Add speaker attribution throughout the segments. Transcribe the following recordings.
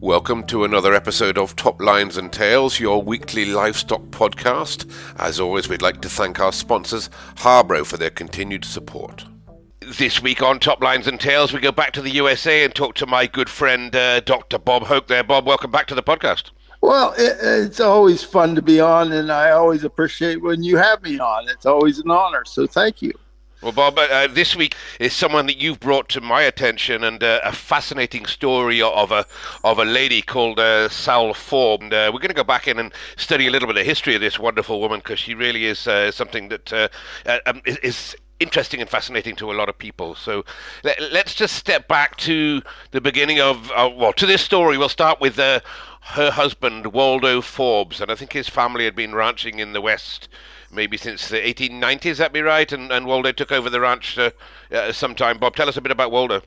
Speaker 1: Welcome to another episode of Top Lines and Tails, your weekly livestock podcast. As always, we'd like to thank our sponsors, Harbro, for their continued support. This week on Top Lines and Tails, we go back to the USA and talk to my good friend, uh, Dr. Bob Hoke there. Bob, welcome back to the podcast.
Speaker 2: Well, it, it's always fun to be on, and I always appreciate when you have me on. It's always an honor, so thank you.
Speaker 1: Well, Bob, uh, this week is someone that you've brought to my attention, and uh, a fascinating story of a of a lady called uh, Sal Forbes. And, uh, we're going to go back in and study a little bit of history of this wonderful woman because she really is uh, something that uh, um, is, is interesting and fascinating to a lot of people. So let, us just step back to the beginning of, uh, well, to this story. We'll start with uh, her husband, Waldo Forbes, and I think his family had been ranching in the West maybe since the 1890s, that be right? And, and Waldo took over the ranch uh, uh, sometime. Bob, tell us a bit about Waldo.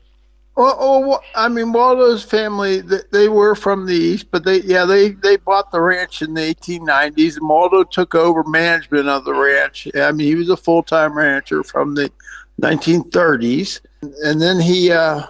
Speaker 2: Well, oh, I mean, Waldo's family, they were from the East, but they, yeah, they, they bought the ranch in the 1890s, and Waldo took over management of the ranch. I mean, he was a full time rancher from the 1930s. And then he, uh,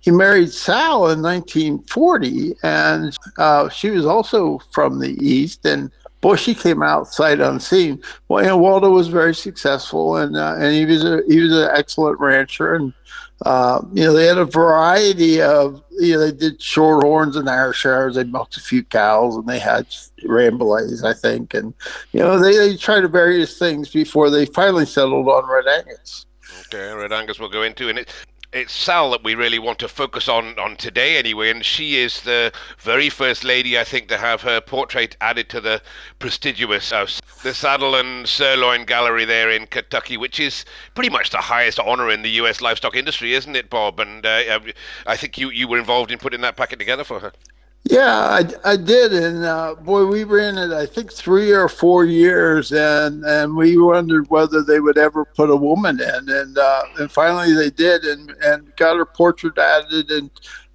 Speaker 2: he married Sal in 1940, and uh, she was also from the East. And boy, she came out sight unseen. Well, know, Waldo was very successful, and uh, and he was a he was an excellent rancher, and uh, you know they had a variety of you know they did shorthorns and Ayrshires. They milked a few cows, and they had Rambouillets, I think, and you know they they tried various things before they finally settled on Red Angus.
Speaker 1: Okay, Red Angus we'll go into, and it it's Sal that we really want to focus on on today anyway, and she is the very first lady I think to have her portrait added to the prestigious house, the Saddle and Sirloin Gallery there in Kentucky, which is pretty much the highest honor in the U.S. livestock industry, isn't it, Bob? And uh, I think you you were involved in putting that packet together for her.
Speaker 2: Yeah, I, I did, and uh, boy, we ran it. I think three or four years, and and we wondered whether they would ever put a woman in, and uh, and finally they did, and and got her portrait added in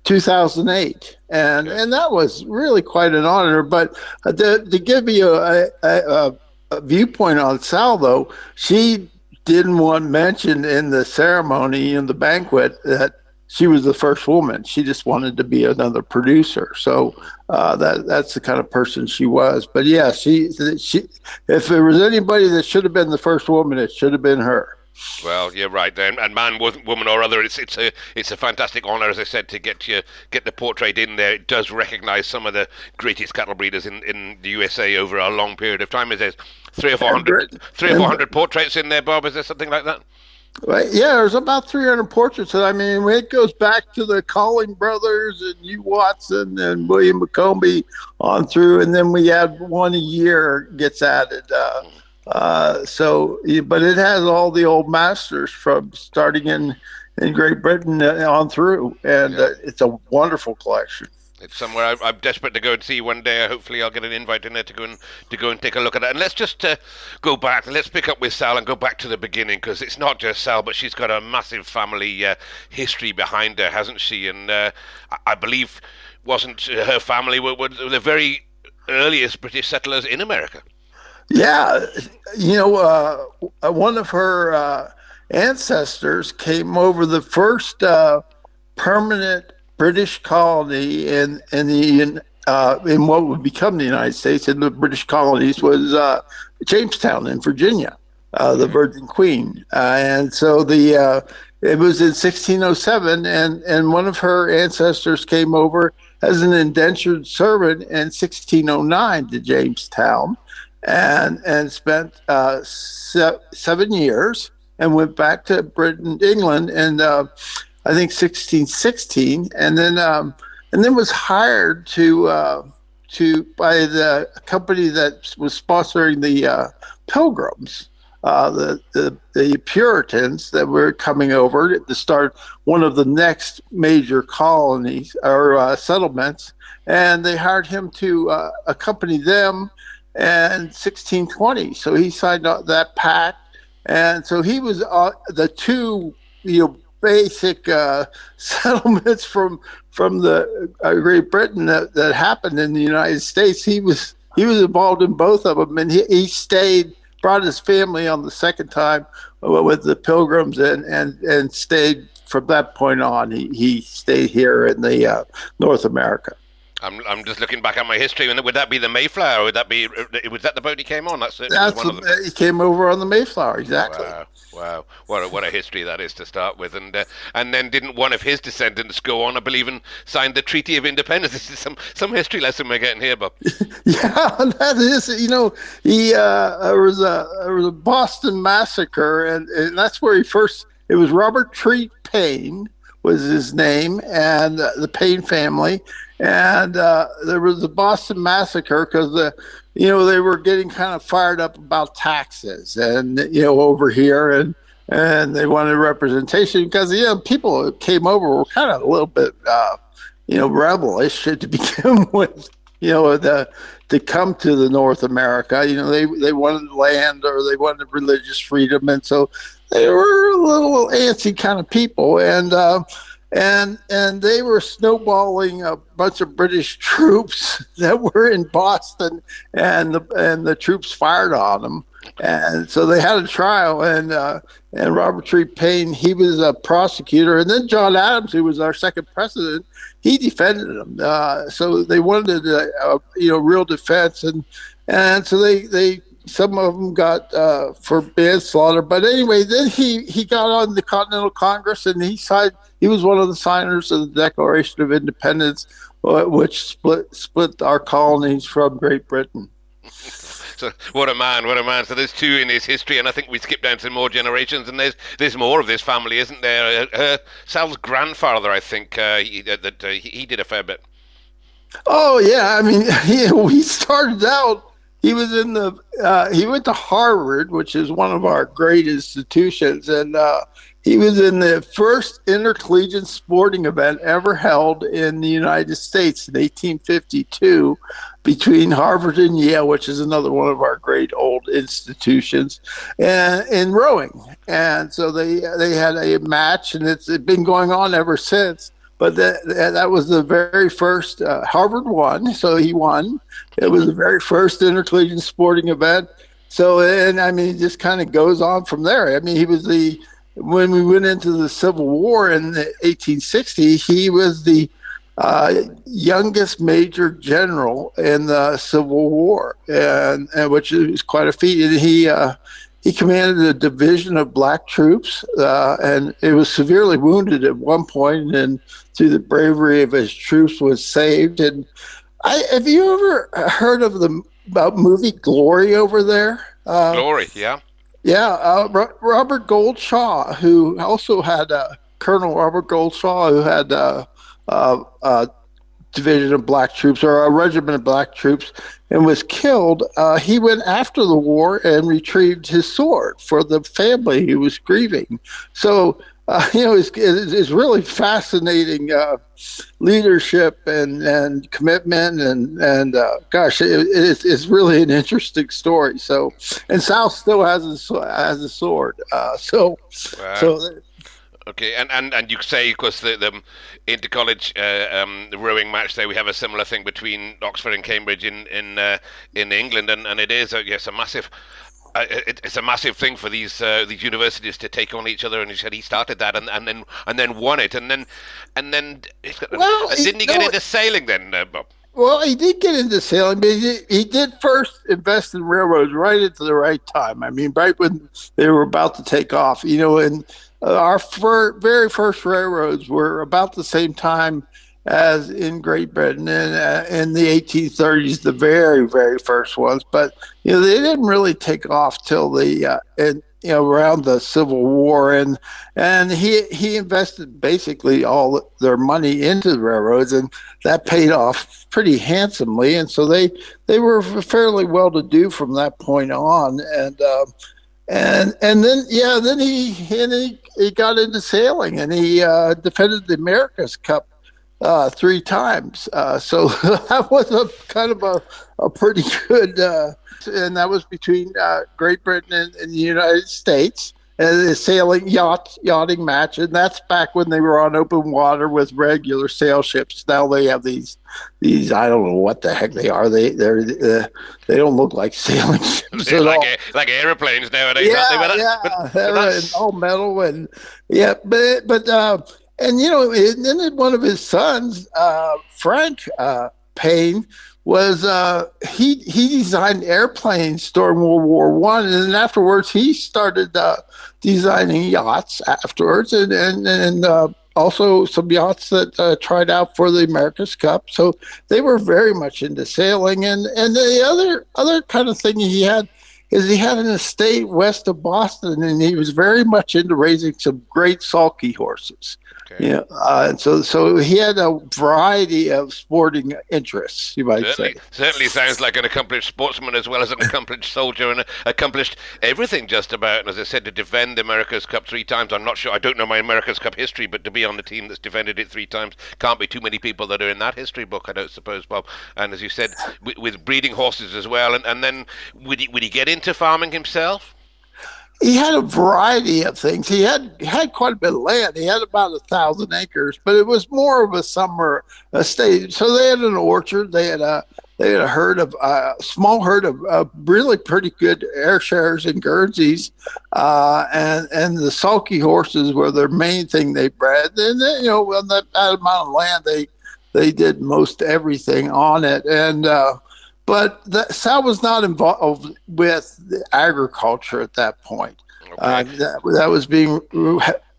Speaker 2: 2008, and and that was really quite an honor. But to, to give you a, a, a viewpoint on Sal, though, she didn't want mentioned in the ceremony in the banquet that she was the first woman. She just wanted to be another producer. So uh, that that's the kind of person she was. But yeah, she she if there was anybody that should have been the first woman, it should have been her.
Speaker 1: Well, you're right, and, and man, woman, or other, it's it's a it's a fantastic honour, as I said, to get you get the portrait in there. It does recognise some of the greatest cattle breeders in, in the USA over a long period of time. Is there three or four hundred three or four hundred portraits in there, Bob? Is there something like that?
Speaker 2: Yeah, there's about 300 portraits. I mean, it goes back to the Colling brothers and Hugh Watson and William McCombie on through. And then we add one a year gets added. Uh, uh, so, but it has all the old masters from starting in, in Great Britain on through. And yeah. uh, it's a wonderful collection.
Speaker 1: It's somewhere I, am desperate to go and see one day. Hopefully, I'll get an invite in there to go and to go and take a look at it. And let's just uh, go back. Let's pick up with Sal and go back to the beginning because it's not just Sal, but she's got a massive family uh, history behind her, hasn't she? And uh, I believe wasn't her family were, were the very earliest British settlers in America.
Speaker 2: Yeah, you know, uh, one of her uh, ancestors came over the first uh, permanent British colony in in the uh, in what would become the United States in the British colonies was uh, Jamestown in Virginia, uh, the Virgin Queen, uh, and so the uh, it was in 1607, and and one of her ancestors came over as an indentured servant in 1609 to Jamestown, and and spent uh, se- seven years and went back to Britain, England, and I think 1616, and then um, and then was hired to uh, to by the company that was sponsoring the uh, Pilgrims, uh, the, the the Puritans that were coming over to start one of the next major colonies or uh, settlements, and they hired him to uh, accompany them. And 1620, so he signed that pact, and so he was uh, the two you know basic uh, settlements from from the uh, Great Britain that, that happened in the United States. He was he was involved in both of them, and he, he stayed, brought his family on the second time with the Pilgrims, and and and stayed from that point on. He he stayed here in the uh, North America.
Speaker 1: I'm, I'm just looking back at my history. And would that be the Mayflower? Would that be was that the boat he came on?
Speaker 2: That's That's the, he came over on the Mayflower. Exactly.
Speaker 1: Wow, wow, what a, what a history that is to start with. And uh, and then didn't one of his descendants go on? I believe and signed the Treaty of Independence. This is some some history lesson we're getting here, Bob.
Speaker 2: yeah, that is. You know, he uh, there was a there was a Boston massacre, and, and that's where he first. It was Robert Treat Paine was his name, and uh, the Paine family and uh, there was the Boston Massacre because the, you know, they were getting kind of fired up about taxes, and you know, over here, and and they wanted representation because you know people came over were kind of a little bit, uh, you know, rebelish to begin with. You know, the to come to the North America, you know, they they wanted land or they wanted religious freedom, and so they were a little antsy kind of people, and. Uh, and and they were snowballing a bunch of British troops that were in Boston, and the and the troops fired on them, and so they had a trial, and uh, and Robert Treat Paine he was a prosecutor, and then John Adams, who was our second president, he defended them. Uh, so they wanted a, a you know real defense, and and so they they some of them got uh, for manslaughter. But anyway, then he, he got on the Continental Congress and he signed. He was one of the signers of the Declaration of Independence, uh, which split split our colonies from Great Britain.
Speaker 1: So what a man, what a man! So there's two in his history, and I think we skip down to more generations, and there's there's more of this family, isn't there? Uh, uh Sal's grandfather, I think, uh, he, uh, that he, he did a fair bit.
Speaker 2: Oh yeah, I mean, he, we started out he was in the uh, he went to Harvard, which is one of our great institutions, and uh, he was in the first intercollegiate sporting event ever held in the United States in 1852 between Harvard and Yale, which is another one of our great old institutions, and in rowing. And so they they had a match, and it's been going on ever since but that that was the very first uh, Harvard won, so he won. It was the very first intercollegiate sporting event. So and I mean, it just kind of goes on from there. I mean, he was the when we went into the Civil War in 1860, he was the uh, youngest major general in the Civil War, and, and which is quite a feat. And he uh, he commanded a division of black troops, uh, and it was severely wounded at one point, and through the bravery of his troops, was saved. And I, have you ever heard of the about movie Glory over there?
Speaker 1: Uh, Glory, yeah,
Speaker 2: yeah. Uh, Robert Gould Shaw, who also had uh, Colonel Robert Gould Shaw, who had uh, uh, division of black troops or a regiment of black troops and was killed, uh, he went after the war and retrieved his sword for the family he was grieving. So, uh, you know, it's, it's really fascinating uh, leadership and, and commitment. And, and uh, gosh, it, it's, it's really an interesting story. So, and Sal still has a, has a sword. Uh, so, wow. so
Speaker 1: Okay, and, and, and you say, because the, the inter-college uh, um, rowing match there, we have a similar thing between Oxford and Cambridge in in uh, in England, and, and it is a, yes a massive. Uh, it, it's a massive thing for these uh, these universities to take on each other, and he said he started that, and, and then and then won it, and then and then well, didn't he, get no, into sailing then, uh, Bob?
Speaker 2: Well, he did get into sailing, but he, he did first invest in railroads right at the right time. I mean, right when they were about to take off, you know, and uh, our fir- very first railroads were about the same time as in Great Britain in, uh, in the 1830s, the very, very first ones. But, you know, they didn't really take off till the, uh, in, you know, around the Civil War. And, and he, he invested basically all their money into the railroads and that paid off pretty handsomely. And so they, they were fairly well to do from that point on. And, uh, and and then yeah, then he and he, he got into sailing and he uh, defended the America's Cup uh, three times. Uh, so that was a kind of a, a pretty good, uh, and that was between uh, Great Britain and, and, the United States. A sailing yacht yachting match, and that's back when they were on open water with regular sail ships. Now they have these these I don't know what the heck they are. They they're uh, they don't look like sailing ships
Speaker 1: They're
Speaker 2: at
Speaker 1: like
Speaker 2: all.
Speaker 1: a, like airplanes nowadays.
Speaker 2: yeah,
Speaker 1: they? But
Speaker 2: yeah,
Speaker 1: but- but
Speaker 2: all metal and yeah, but but uh, and you know, and then one of his sons, uh, Frank uh, Paine, was uh, he he designed airplanes during World War One, and then afterwards he started uh, designing yachts afterwards, and and and. Uh, also, some yachts that uh, tried out for the America's Cup, so they were very much into sailing. And and the other other kind of thing he had is he had an estate west of Boston, and he was very much into raising some great sulky horses.
Speaker 1: Okay.
Speaker 2: Yeah, uh, so so he had a variety of sporting interests, you might
Speaker 1: Certainly,
Speaker 2: say.
Speaker 1: certainly sounds like an accomplished sportsman as well as an accomplished soldier and accomplished everything just about. And as I said, to defend the America's Cup three times, I'm not sure, I don't know my America's Cup history, but to be on the team that's defended it three times, can't be too many people that are in that history book, I don't suppose, Bob. And as you said, with, with breeding horses as well. And, and then would he, would he get into farming himself?
Speaker 2: He had a variety of things. He had had quite a bit of land. He had about a thousand acres, but it was more of a summer estate. So they had an orchard. They had a they had a herd of a uh, small herd of uh, really pretty good Ayrshires and Guernseys, uh, and and the sulky horses were their main thing they bred. And then, you know, on that, that amount of land, they they did most everything on it. And uh, but the, Sal was not involved with the agriculture at that point.
Speaker 1: Okay.
Speaker 2: Uh, that, that was being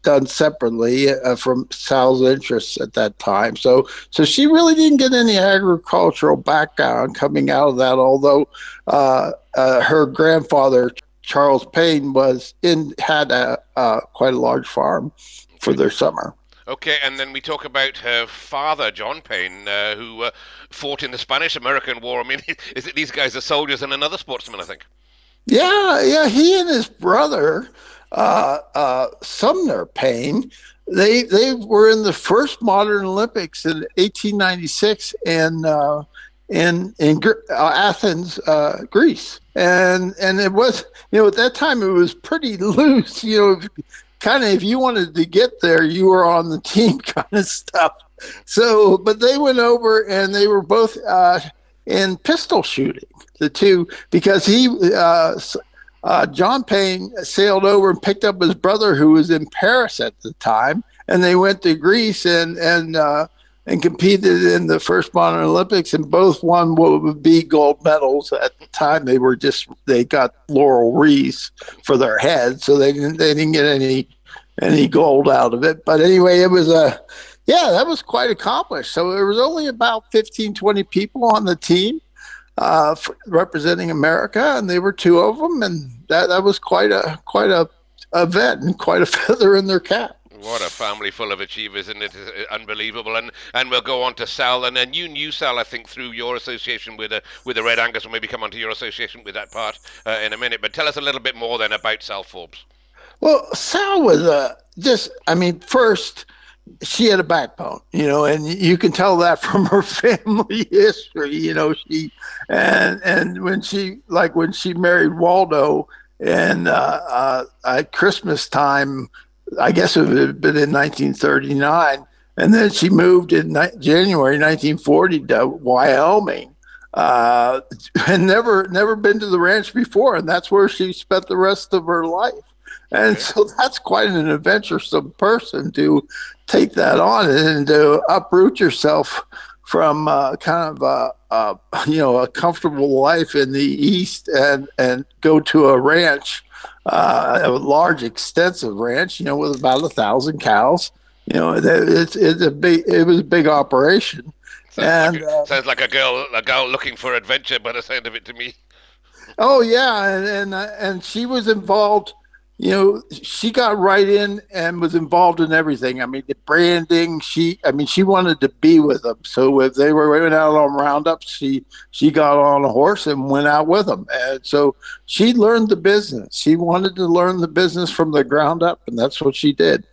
Speaker 2: done separately uh, from Sal's interests at that time. So, so she really didn't get any agricultural background coming out of that. Although uh, uh, her grandfather Charles Paine was in had a uh, quite a large farm for their summer.
Speaker 1: Okay, and then we talk about her father, John Paine, uh, who uh, fought in the Spanish-American War. I mean, is it these guys are soldiers and another sportsman? I think.
Speaker 2: Yeah, yeah. He and his brother, uh, uh, Sumner Paine, they they were in the first modern Olympics in 1896 in uh, in in uh, Athens, Greece, and and it was you know at that time it was pretty loose. You know, kind of if you wanted to get there, you were on the team kind of stuff. So, but they went over and they were both uh, in pistol shooting the two because he uh, uh, John Paine sailed over and picked up his brother who was in Paris at the time, and they went to Greece and and uh, and competed in the first modern Olympics, and both won what would be gold medals at the time. They were just they got laurel wreaths for their heads, so they didn't they didn't get any any gold out of it. But anyway, it was a yeah, that was quite accomplished. So there was only about 15, 20 people on the team uh, representing America, and they were two of them, and that, that was quite a quite a event and quite a feather in their cap.
Speaker 1: What a family full of achievers, and it is uh, unbelievable. And and we'll go on to Sal, and then you knew Sal, I think, through your association with the with the Red Angus. We'll maybe come on to your association with that part uh, in a minute. But tell us a little bit more then about Sal Forbes.
Speaker 2: Well, Sal was uh, just, I mean, first, she had a backbone, you know, and you can tell that from her family history, you know, she, and, and when she, like when she married Waldo and uh, uh, at Christmas time, I guess it had been in 1939, and then she moved in ni- January 1940 to Wyoming uh, and never never been to the ranch before, and that's where she spent the rest of her life. And so that's quite an adventuresome person to take that on and to uproot yourself from uh, kind of a, a you know a comfortable life in the east and and go to a ranch, uh, a large extensive ranch, you know, with about a thousand cows. You know, it- it's it's a big it was a big operation.
Speaker 1: Sounds,
Speaker 2: And,
Speaker 1: like, a,
Speaker 2: uh,
Speaker 1: sounds like a girl a girl looking for adventure by the sound of it to me.
Speaker 2: Oh yeah, and and, uh, and she was involved. You know, she got right in and was involved in everything. I mean, the branding. She, I mean, she wanted to be with them. So if they were going out on roundups, she she got on a horse and went out with them. And so she learned the business. She wanted to learn the business from the ground up, and that's what she did.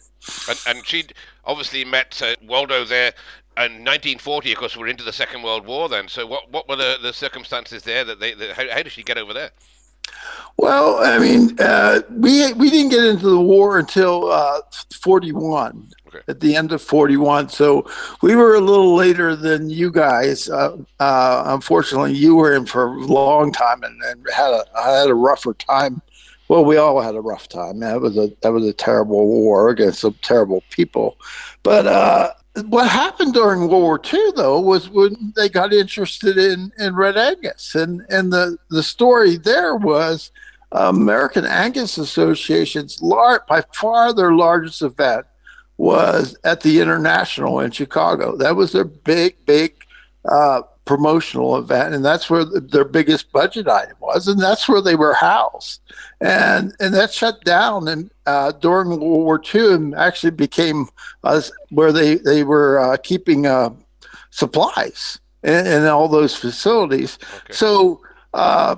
Speaker 1: And, and she'd obviously met uh, Waldo there in 1940. Of course, we're into the Second World War then. So what what were the, the circumstances there that they? How, how did she get over there?
Speaker 2: Well, I mean, uh, we we didn't get into the war until uh, 41. Okay. At the end of 41, so we were a little later than you guys. Uh, uh unfortunately, you were in for a long time and, and had a had a rougher time. Well, we all had a rough time. That was a that was a terrible war against some terrible people. But uh, what happened during World War II, though, was when they got interested in, in Red Angus, and and the the story there was American Angus Association's large, by far their largest event was at the International in Chicago. That was their big, big uh, promotional event, and that's where the, their biggest budget item was, and that's where they were housed. And and that shut down and uh, during World War II, and actually became uh, where they they were uh, keeping uh, supplies in, in, all those facilities. Okay. So uh,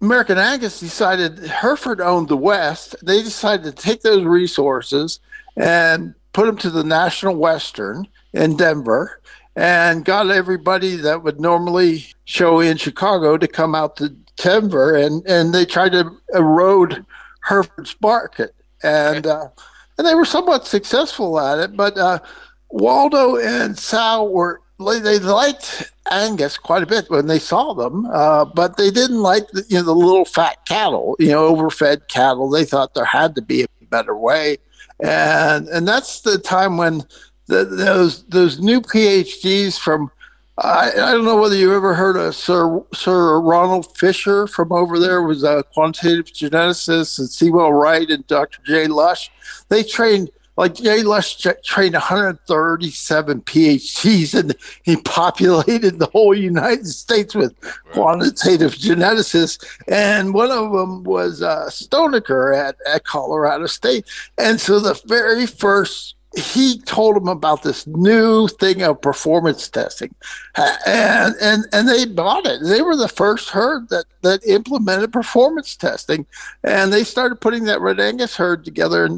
Speaker 2: American Angus decided Hereford owned the West. They decided to take those resources and put them to the National Western in Denver and got everybody that would normally show in Chicago to come out to Denver. And, and they tried to erode Hereford's market. And, uh, and they were somewhat successful at it. But uh, Waldo and Sal were they liked Angus quite a bit when they saw them, uh, but they didn't like the, you know the little fat cattle, you know, overfed cattle. They thought there had to be a better way, and and that's the time when the, those those new PhDs from I, I don't know whether you ever heard of Sir Sir Ronald Fisher from over there was a quantitative geneticist and Sewall Wright and Dr. Jay Lush. They trained like Jay Lush trained 137 PhDs and he populated the whole United States with quantitative geneticists. And one of them was uh, Stonaker at, at Colorado State. And so the very first he told them about this new thing of performance testing, and and and they bought it. They were the first herd that that implemented performance testing, and they started putting that Red Angus herd together in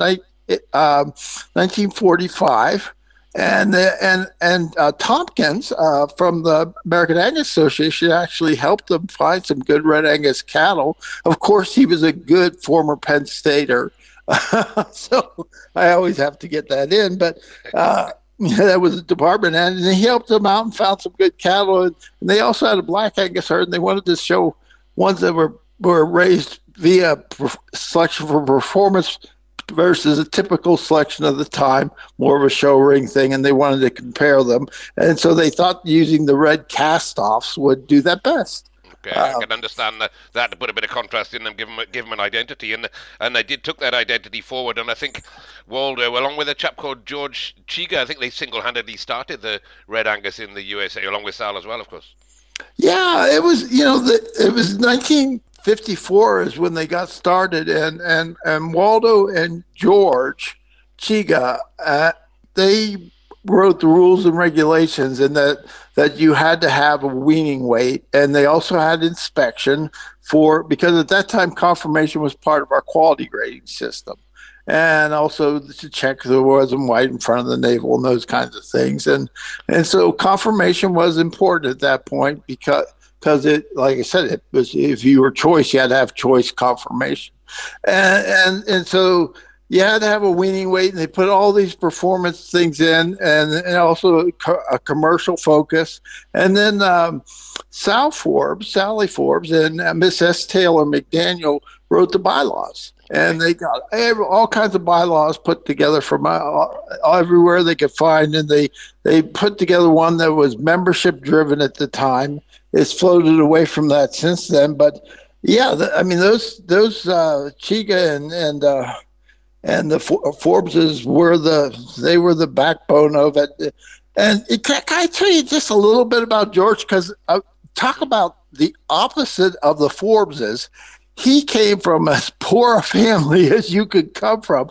Speaker 2: um, 1945 and and and uh, Tompkins uh, from the American Angus Association actually helped them find some good Red Angus cattle. Of course, he was a good former Penn Stater, so I always have to get that in. But uh, that was a department, and he helped them out and found some good cattle. And, and they also had a black Angus herd, and they wanted to show ones that were were raised via selection for performance versus a typical selection of the time, more of a show ring thing, and they wanted to compare them. And so they thought using the red cast offs would do that best.
Speaker 1: Okay, um, I can understand that, that to put a bit of contrast in them, give them, give them an identity, and and they did took that identity forward. And I think Waldo, along with a chap called George Chiga, I think they single-handedly started the Red Angus in the USA, along with Sal as well, of course.
Speaker 2: Yeah, it was you know the, it was 19 54 is when they got started, and and and Waldo and George Chiga, uh, they wrote the rules and regulations, and that that you had to have a weaning weight, and they also had inspection for because at that time conformation was part of our quality grading system and also to check there wasn't white in front of the navel and those kinds of things. And and so conformation was important at that point because because it, like I said, it was if you were choice, you had to have choice conformation, and and and so you had to have a weaning weight, and they put all these performance things in, and and also a commercial focus, and then um, Sal Forbes, Sally Forbes, and uh, Miss S. Taylor McDaniel wrote the bylaws. And they got all kinds of bylaws put together from uh, everywhere they could find, and they they put together one that was membership driven at the time, it's floated away from that since then. But yeah, the, I mean those those uh, Chiga and and uh, and the For- Forbeses were the they were the backbone of it. And it, can, I tell you just a little bit about George? Because uh, talk about the opposite of the Forbeses. He came from as poor a family as you could come from.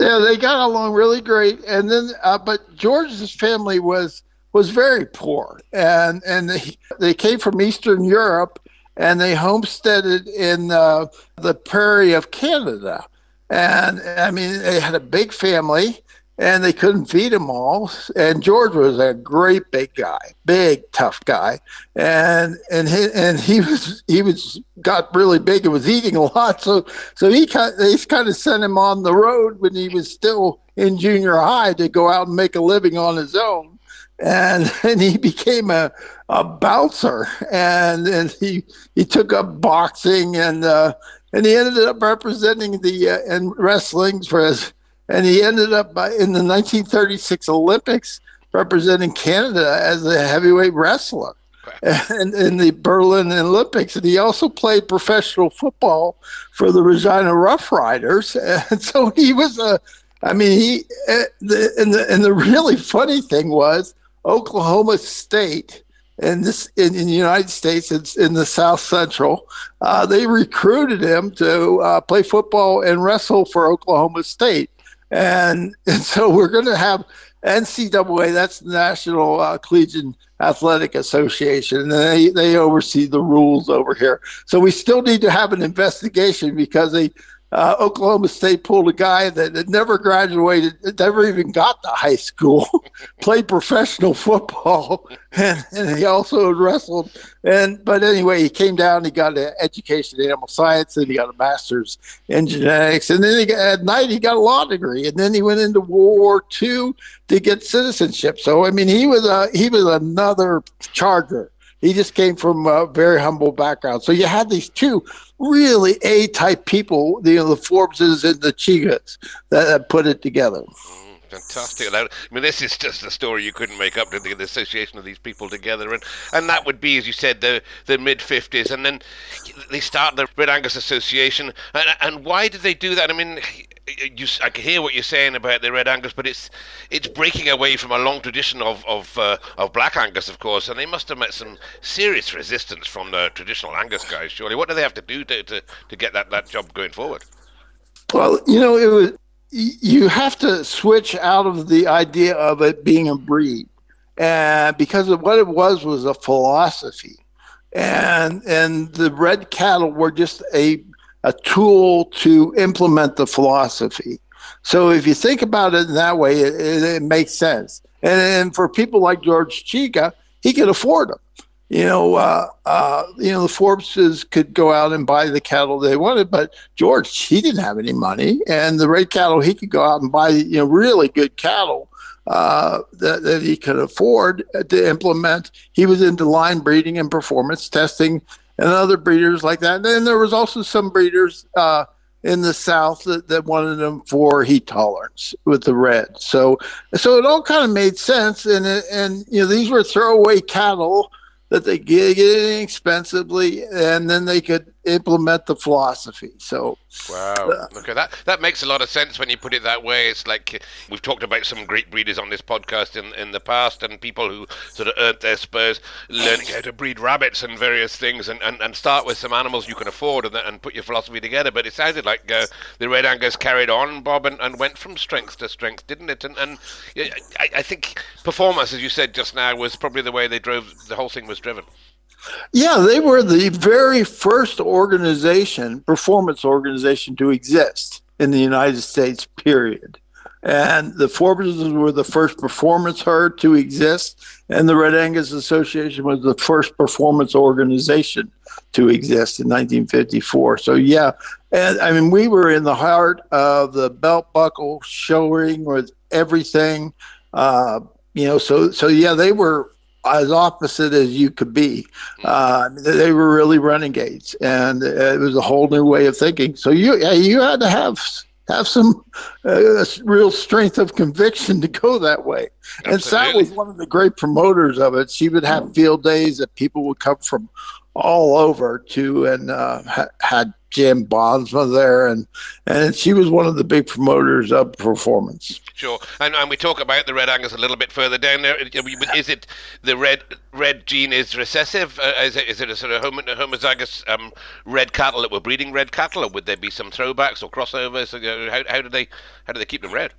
Speaker 2: Yeah, they got along really great. And then, uh, but George's family was was very poor, and and they, they came from Eastern Europe, and they homesteaded in uh, the prairie of Canada, and I mean they had a big family, and they couldn't feed them all. And George was a great big guy, big tough guy, and and he and he was he was got really big and was eating a lot. So so he kind they kind of sent him on the road when he was still in junior high to go out and make a living on his own. And and he became a, a bouncer, and and he he took up boxing, and uh, and he ended up representing the uh, and wrestling for his and he ended up by, in the 1936 Olympics representing Canada as a heavyweight wrestler. And in the Berlin Olympics, and he also played professional football for the Regina Rough Riders, and so he was a. I mean, he uh, the, and the and the really funny thing was Oklahoma State in this in, in the United States, it's in the South Central. Uh, they recruited him to uh, play football and wrestle for Oklahoma State. And, and so we're going to have NCAA, that's the National uh, Collegiate Athletic Association, and they, they oversee the rules over here. So we still need to have an investigation because they uh, Oklahoma State pulled a guy that never graduated, never even got to high school, played professional football, and, and, he also wrestled. And but anyway, he came down. He got an education in animal science, and he got a master's in genetics. And then he at night he got a law degree, and then he went into World War II to get citizenship. So I mean, he was a he was another Charger he just came from a very humble background. So you had these two really A-type people, you know, the Forbeses and the Chigas that, that put it together.
Speaker 1: Mm, fantastic. I mean, this is just a story you couldn't make up the, the, association of these people together, and and that would be, as you said, the the mid fifties, and then they start the Red Angus Association. And, and why did they do that? I mean, you, I can hear what you're saying about the Red Angus, but it's it's breaking away from a long tradition of of, uh, of Black Angus, of course, and they must have met some serious resistance from the traditional Angus guys. Surely, what do they have to do to to, to get that, that job going forward?
Speaker 2: Well, you know, it was you have to switch out of the idea of it being a breed, and because of what it was was a philosophy, and and the red cattle were just a a tool to implement the philosophy. So if you think about it in that way, it, it, it makes sense. And, and, for people like George Chiga, he could afford them. You know, uh, uh, you know, the Forbeses could go out and buy the cattle they wanted, but George, he didn't have any money, and the red cattle he could go out and buy, you know, really good cattle uh, that, that he could afford to implement. He was into line breeding and performance testing and other breeders like that. And then there was also some breeders uh, in the South that, that wanted them for heat tolerance with the red. So so it all kind of made sense. And and you know these were throwaway cattle that they get inexpensively, and then they could implement the philosophy. So
Speaker 1: wow, uh, okay, that that makes a lot of sense when you put it that way. It's like we've talked about some great breeders on this podcast in in the past, and people who sort of earned their spurs learning how to breed rabbits and various things, and, and, and start with some animals you can afford, and, and put your philosophy together. But it sounded like uh, the Red Angus carried on, Bob, and, and went from strength to strength, didn't it? And and I, I think performance, as you said just now, was probably the way they drove the whole thing was driven.
Speaker 2: Yeah, they were the very first organization, performance organization to exist in the United States, period. And the Forbeses were the first performance herd to exist, and the Red Angus Association was the first performance organization to exist in 1954. So, yeah, and I mean, we were in the heart of the belt buckle showing with everything. Uh, you know, so so yeah, they were as opposite as you could be. Uh, they were really renegades, and it was a whole new way of thinking. So you you had to have have some uh, real strength of conviction to go that way. Absolutely. And Sal was one of the great promoters of it. She would have field days that people would come from all over to, and uh, ha- had Jim Bonds was there, and and she was one of the big promoters of performance.
Speaker 1: Sure, and and we talk about the red Angus a little bit further down there. Is it the red red gene is recessive? Uh, is it is it a sort of homozygous um, red cattle that were breeding red cattle, or would there be some throwbacks or crossovers? How how do they how do they keep them red?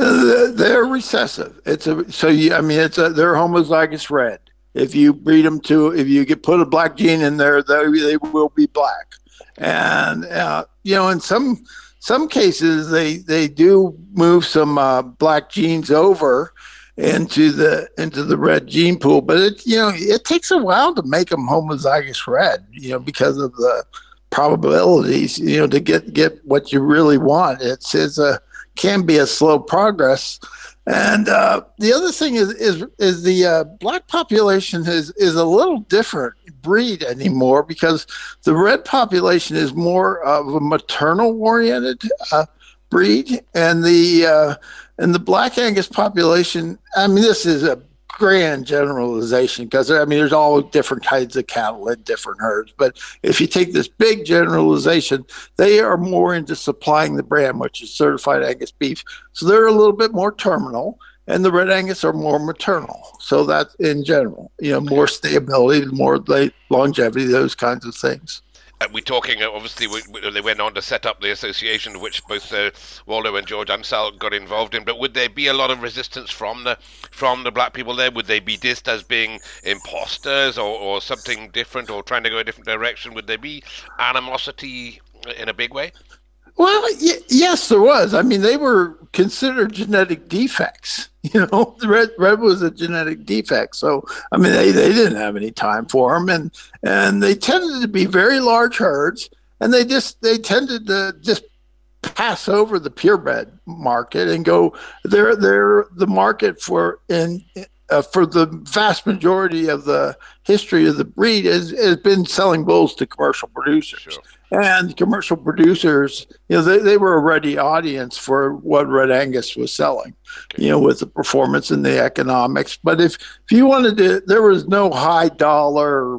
Speaker 2: Uh, they're recessive. It's a so you, I mean it's a they're homozygous red. If you breed them to if you get put a black gene in there, they they will be black and uh, you know, and some some cases they they do move some uh, black genes over into the into the red gene pool, but it you know it takes a while to make them homozygous red, you know, because of the probabilities, you know, to get get what you really want. It's it's a can be a slow progress. And uh, the other thing is is is the uh, black population is is a little different breed anymore because the red population is more of a maternal oriented uh, breed, and the uh, and the black Angus population. I mean, this is a grand generalization because I mean, there's all different kinds of cattle in different herds. But if you take this big generalization, they are more into supplying the brand, which is certified Angus beef. So they're a little bit more terminal, and the red Angus are more maternal. So that's in general, you know, more stability, more late longevity, those kinds of things.
Speaker 1: Uh, we're talking, uh, obviously, we, we, they went on to set up the association, which both uh, Waldo and George Ansell got involved in. But would there be a lot of resistance from the from the black people there? Would they be dissed as being imposters or, or something different or trying to go a different direction? Would there be animosity in a big way?
Speaker 2: Well, y- yes, there was. I mean, they were considered genetic defects. You know, the red red was a genetic defect. So, I mean, they, they didn't have any time for them, and and they tended to be very large herds, and they just they tended to just pass over the purebred market and go. They're they're the market for in uh, for the vast majority of the history of the breed has, has been selling bulls to commercial producers. Sure. And commercial producers, you know, they, they were a ready audience for what Red Angus was selling, you know, with the performance and the economics. But if, if you wanted to, there was no high dollar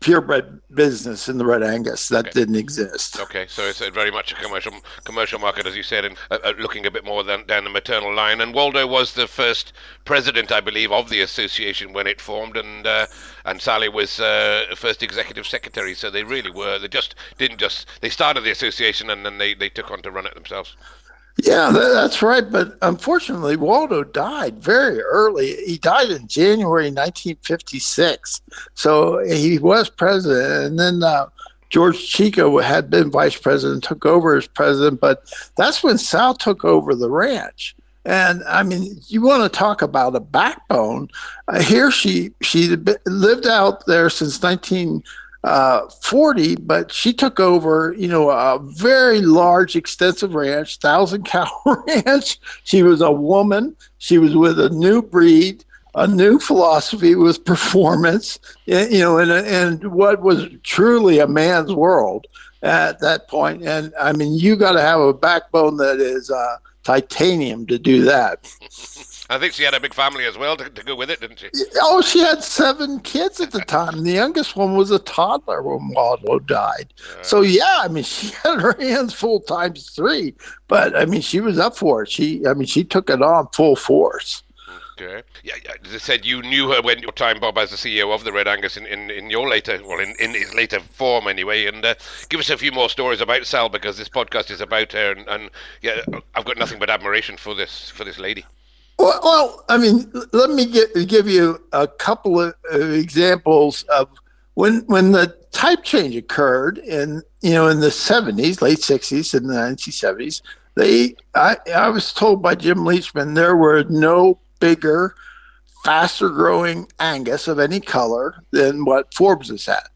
Speaker 2: purebred business in the Red Angus that okay. didn't exist.
Speaker 1: Okay, so it's very much a commercial commercial market, as you said, and uh, uh, looking a bit more than, down the maternal line. And Waldo was the first president, I believe, of the association when it formed, and uh, and Sally was uh, first executive secretary. So they really were. They just didn't just they started the association and then they, they took on to run it themselves.
Speaker 2: Yeah, that's right. But unfortunately, Waldo died very early. He died in January 1956. So he was president. And then uh, George Chiga had been vice president, took over as president. But that's when Sal took over the ranch. And I mean, you want to talk about a backbone. Uh, here she she lived out there since 19- uh, 40, but she took over, you know, a very large, extensive ranch, thousand cow ranch. She was a woman. She was with a new breed, a new philosophy with performance, you know, and, and what was truly a man's world at that point. And I mean, you got to have a backbone that is uh, titanium to do that.
Speaker 1: I think she had a big family as well to, to go with it, didn't she?
Speaker 2: Oh, she had seven kids at the time. the youngest one was a toddler when Waldo died. So yeah, I mean, she had her hands full times three. But I mean, she was up for it. She, I mean, she took it on full force.
Speaker 1: Okay. Yeah, as I said, you knew her when your time, Bob, as the CEO of the Red Angus in, in, in your later, well, in, in his later form anyway. And uh, give us a few more stories about Sal because this podcast is about her. And, and yeah, I've got nothing but admiration for this for this lady.
Speaker 2: Well, well, I mean, let me get, give you a couple of, examples of when when the type change occurred in you know in the 70s, late 60s and the 1970s. They, I, I was told by Jim Leachman there were no bigger, faster growing Angus of any color than what Forbes has had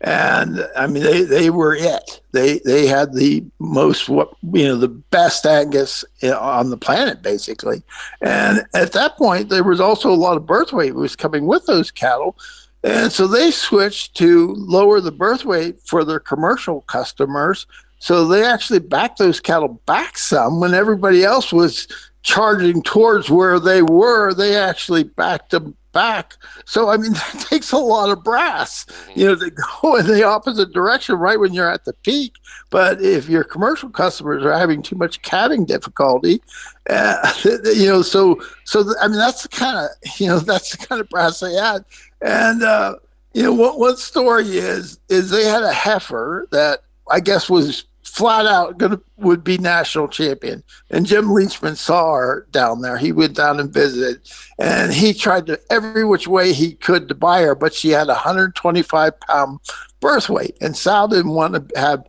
Speaker 2: and I mean they they were it. They they had the most what you know the best Angus on the planet basically, and at that point there was also a lot of birth weight was coming with those cattle, and so they switched to lower the birth weight for their commercial customers. So they actually backed those cattle back some when everybody else was charging towards where they were. They actually backed them back. So I mean, that takes a lot of brass, you know, to go in the opposite direction right when you're at the peak. But if your commercial customers are having too much calving difficulty, uh, you know, so so th- I mean, that's the kind of you know that's the kind of brass they had. And uh, you know, what one story is is they had a heifer that I guess was flat out to would be national champion. And Jim Leachman saw her down there. He went down and visited, and he tried to every which way he could to buy her, but she had a 125 pound birth weight, and Sal didn't want to have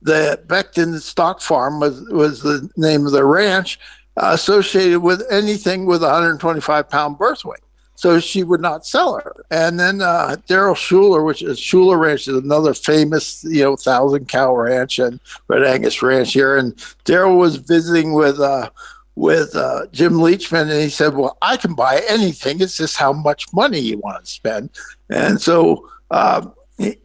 Speaker 2: the Beckton Stock Farm was was the name of the ranch associated with anything with a 125 pound birth weight. So she would not sell her. And then uh, Daryl Schuler, which is Schuler Ranch, is another famous, you know, thousand cow ranch and Red Angus Ranch here. And Daryl was visiting with uh, with uh, Jim Leachman, and he said, "Well, I can buy anything. It's just how much money you want to spend." And so uh,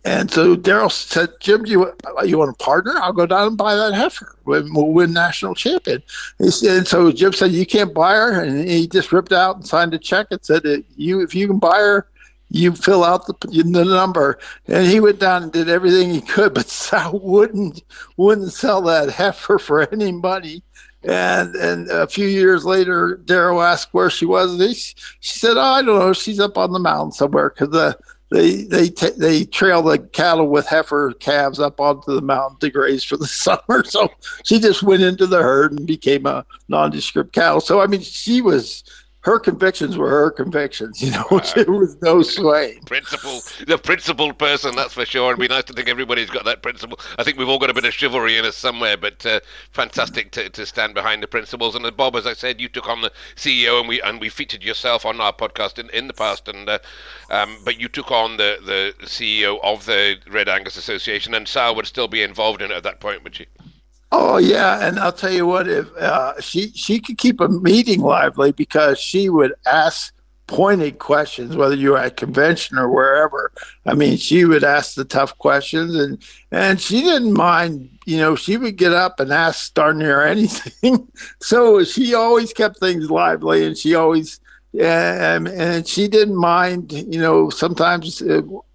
Speaker 2: and so Daryl said, Jim, do you, you want a partner? I'll go down and buy that heifer. We'll win national champion. He said, and so Jim said, you can't buy her. And he just ripped out and signed a check and said, you, if you can buy her, you fill out the, the number. And he went down and did everything he could, but Sal wouldn't, wouldn't sell that heifer for any money. And and a few years later, Daryl asked where she was. And he, she said, "Oh, I don't know. She's up on the mountain somewhere." Because the they they t- they trail the cattle with heifer calves up onto the mountain to graze for the summer. So she just went into the herd and became a nondescript cow. So I mean, she was her convictions were her convictions. You know, uh, there was no sway.
Speaker 1: Principle, the principled person, that's for sure. It'd be nice to think everybody's got that principle. I think we've all got a bit of chivalry in us somewhere, but uh, fantastic to, to stand behind the principles. And uh, Bob, as I said, you took on the CEO, and we and we featured yourself on our podcast in, in the past, and uh, um, but you took on the the CEO of the Red Angus Association, and Sal would still be involved in it at that point, would she?
Speaker 2: Oh yeah, and I'll tell you what, if uh, she she could keep a meeting lively because she would ask pointed questions, whether you were at convention or wherever. I mean, she would ask the tough questions, and and she didn't mind. You know, she would get up and ask darn near anything. so she always kept things lively, and she always. And she didn't mind, you know, sometimes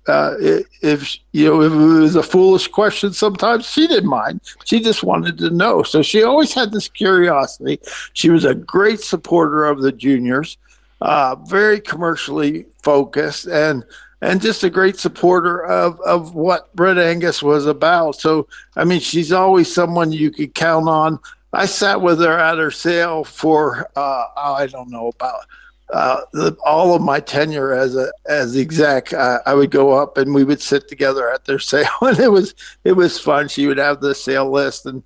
Speaker 2: uh, if you know if it was a foolish question sometimes she didn't mind she just wanted to know so she always had this curiosity she was a great supporter of the juniors uh, very commercially focused and and just a great supporter of, of what Red Angus was about. So, I mean, she's always someone you could count on. I sat with her at her sale for, uh, I don't know, about uh, the, all of my tenure as a as the exec, uh, I would go up and we would sit together at their sale, and it was it was fun. She would have the sale list, and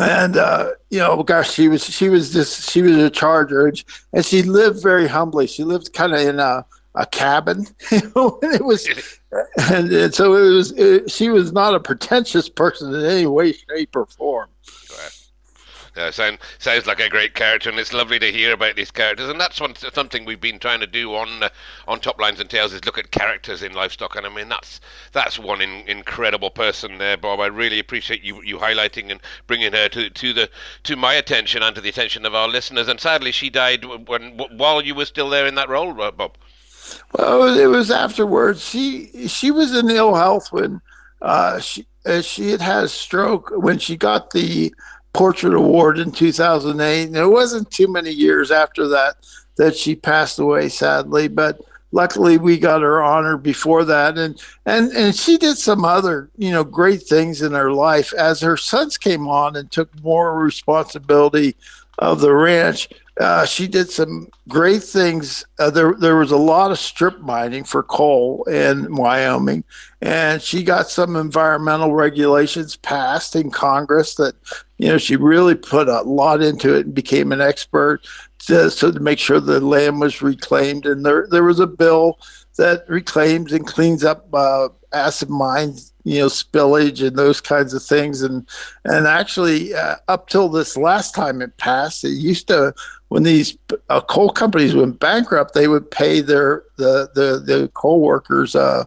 Speaker 2: and uh, you know, gosh, she was she was just she was a charger, and she, and she lived very humbly. She lived kind of in a a cabin, you know, and it was, and, and so it was. It, she was not a pretentious person in any way, shape, or form.
Speaker 1: Uh, sound, sounds like a great character, and it's lovely to hear about these characters. And that's one, something we've been trying to do on uh, on Top Lines and Tails is look at characters in livestock. And I mean, that's that's one in, incredible person there, Bob. I really appreciate you you highlighting and bringing her to to the to my attention and to the attention of our listeners. And sadly, she died when while you were still there in that role, Bob.
Speaker 2: Well, it was afterwards. She she was in ill health when uh, she uh, she had had a stroke when she got the Portrait Award in 2008. And it wasn't too many years after that that she passed away, sadly. But luckily, we got her honor before that, and and and she did some other you know great things in her life as her sons came on and took more responsibility of the ranch. Uh, she did some great things. Uh, there, there was a lot of strip mining for coal in Wyoming, and she got some environmental regulations passed in Congress that, you know, she really put a lot into it and became an expert to, so to make sure the land was reclaimed. And there, there was a bill that reclaims and cleans up uh, acid mines, you know, spillage and those kinds of things. And and actually, uh, up till this last time it passed, it used to when these uh, coal companies went bankrupt, they would pay their the the, the coal workers uh,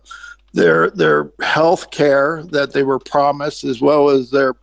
Speaker 2: their their health care that they were promised, as well as their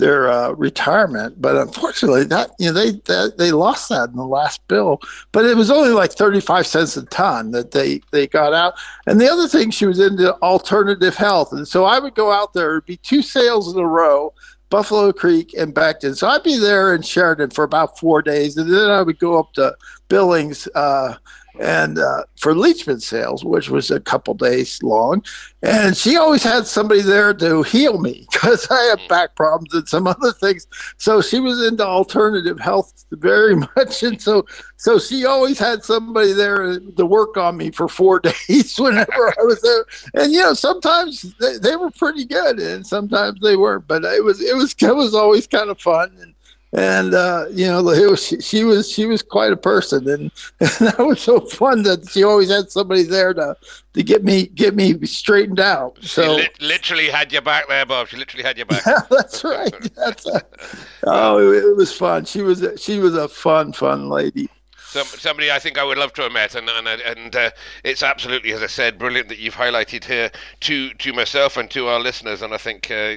Speaker 2: their uh, retirement. But unfortunately, that you know they, they they lost that in the last bill. But it was only like thirty five cents a ton that they they got out. And the other thing, she was into alternative health, and so I would go out there. It'd be two sales in a row. Buffalo Creek and Beckton. So I'd be there in Sheridan for about four days, and then I would go up to Billings uh, and uh, for Leachman sales, which was a couple days long. And she always had somebody there to heal me because I had back problems and some other things. So she was into alternative health very much, and so so she always had somebody there to work on me for four days whenever I was there. And you know, sometimes they, they were pretty good, and sometimes they weren't. But it was it was it was always kind of fun. And, and uh, you know, it was, she, she, was she was quite a person, and, and that was so fun that she always had somebody there to to get me get me straightened out. So
Speaker 1: li- literally had your back there, Bob. She literally had your back.
Speaker 2: Yeah, that's right. That's a, oh, it, it, was fun. She was a, she was a fun fun lady.
Speaker 1: Some, somebody I think I would love to have met, and and and uh, it's absolutely, as I said, brilliant that you've highlighted here to to myself and to our listeners, and I think uh,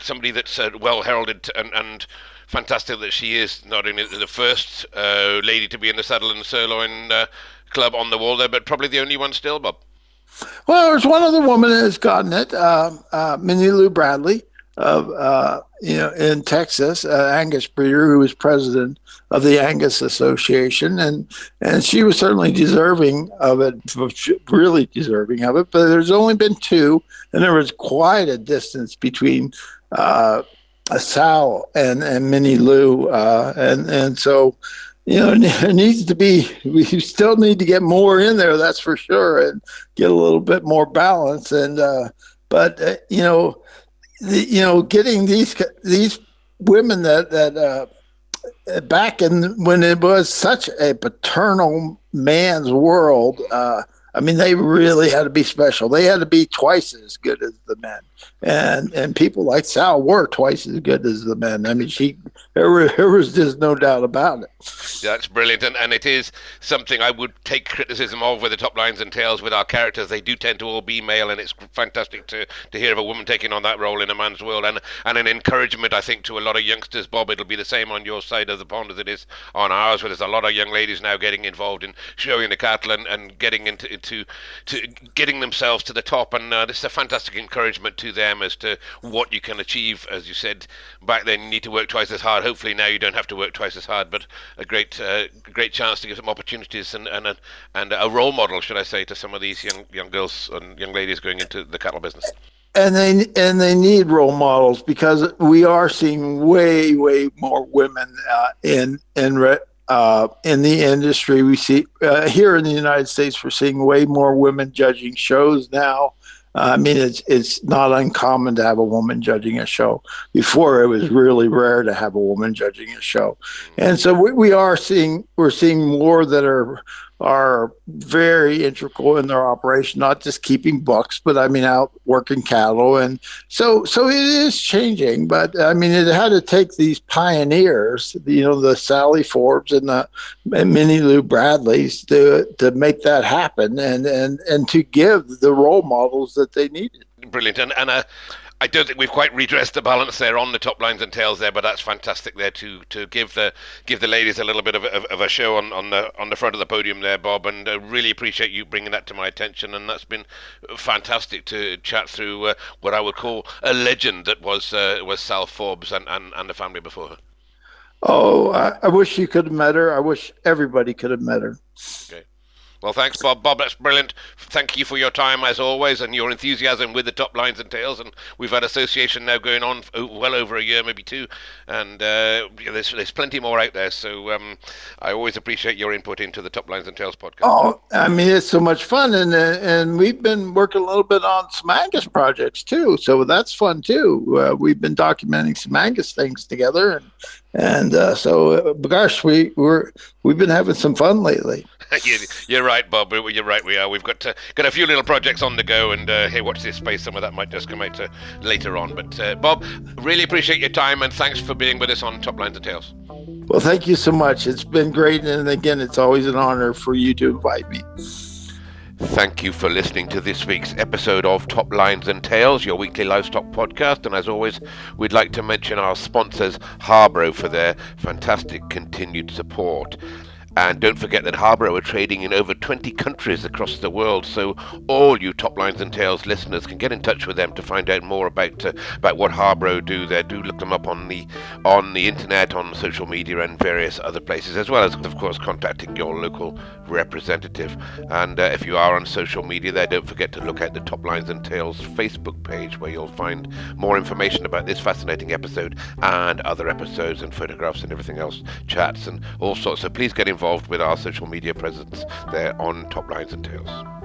Speaker 1: somebody that's uh, well heralded and and fantastic that she is not only the first uh, lady to be in the saddle and sirloin uh, club on the wall there, but probably the only one still, Bob.
Speaker 2: Well, there's one other woman that has gotten it, um, uh, Minnie Lou Bradley of uh, you know in Texas, uh, Angus breeder who was president of the Angus Association, and and she was certainly deserving of it, really deserving of it. But there's only been two, and there was quite a distance between uh, Sal and and Minnie Lou, uh, and and so you know it needs to be. We still need to get more in there, that's for sure, and get a little bit more balance. And uh, but uh, you know, the, you know, getting these these women that that uh, back in when it was such a paternal man's world. Uh, I mean, they really had to be special. They had to be twice as good as the men and and people like Sal were twice as good as the men. I mean, she there, there was just no doubt about it.
Speaker 1: That's brilliant, and, and it is something I would take criticism of with the top lines and tails with our characters. They do tend to all be male, and it's fantastic to, to hear of a woman taking on that role in a man's world, and and an encouragement, I think, to a lot of youngsters. Bob, it'll be the same on your side of the pond as it is on ours, where there's a lot of young ladies now getting involved in showing the cattle and, and getting into, into to to getting themselves to the top, and uh, this is a fantastic encouragement to them as to what you can achieve. As you said back then, you need to work twice as hard. Hopefully now you don't have to work twice as hard, but a great uh, great chance to give them opportunities and and a, and a role model, should I say, to some of these young young girls and young ladies going into the cattle business
Speaker 2: and they and they need role models because we are seeing way way more women uh, in in uh, in the industry. We see uh, here in the United States, we're seeing way more women judging shows now. I mean, it's it's not uncommon to have a woman judging a show. Before, it was really rare to have a woman judging a show, and so we, we are seeing we're seeing more that are are very integral in their operation, not just keeping books, but I mean out working cattle, and so so it is changing. But I mean, it had to take these pioneers, you know, the Sally Forbes and the and Minnie Lou Bradleys to to make that happen, and and and to give the role models that they needed.
Speaker 1: Brilliant, and and. Uh, I don't think we've quite redressed the balance there on the top lines and tails there, but that's fantastic there to to give the give the ladies a little bit of, of, of a show on, on the on the front of the podium there, Bob, and I really appreciate you bringing that to my attention, and that's been fantastic to chat through uh, what I would call a legend that was uh, was Sal Forbes and, and, and the family before her.
Speaker 2: Oh, I, I wish you could have met her. I wish everybody could have met her.
Speaker 1: Okay. Well, thanks, Bob. Bob, that's brilliant. Thank you for your time as always and your enthusiasm with the top lines and tails. And we've had association now going on well over a year, maybe two, and uh, there's there's plenty more out there. So um, I always appreciate your input into the top lines and tails podcast.
Speaker 2: Oh, I mean, it's so much fun, and uh, and we've been working a little bit on some Angus projects too. So that's fun too. Uh, we've been documenting some Angus things together, and and uh, so uh, gosh, we we're we've been having some fun lately.
Speaker 1: you're right, Bob. You're right. We are. We've got to, got a few little projects on the go, and uh, hey, watch this space. Some of that might just come out to later on. But uh, Bob, really appreciate your time, and thanks for being with us on Top Lines and Tails.
Speaker 2: Well, thank you so much. It's been great, and again, it's always an honor for you to invite me.
Speaker 1: Thank you for listening to this week's episode of Top Lines and Tails, your weekly livestock podcast. And as always, we'd like to mention our sponsors, Harbro, for their fantastic continued support. And don't forget that Harbro are trading in over 20 countries across the world. So all you Top Lines and Tails listeners can get in touch with them to find out more about uh, about what Harbro do there. Do look them up on the on the internet, on social media, and various other places, as well as of course contacting your local representative. And uh, if you are on social media there, don't forget to look at the Top Lines and Tails Facebook page where you'll find more information about this fascinating episode and other episodes and photographs and everything else, chats and all sorts. So please get involved with our social media presence there on Top Lines and Tails.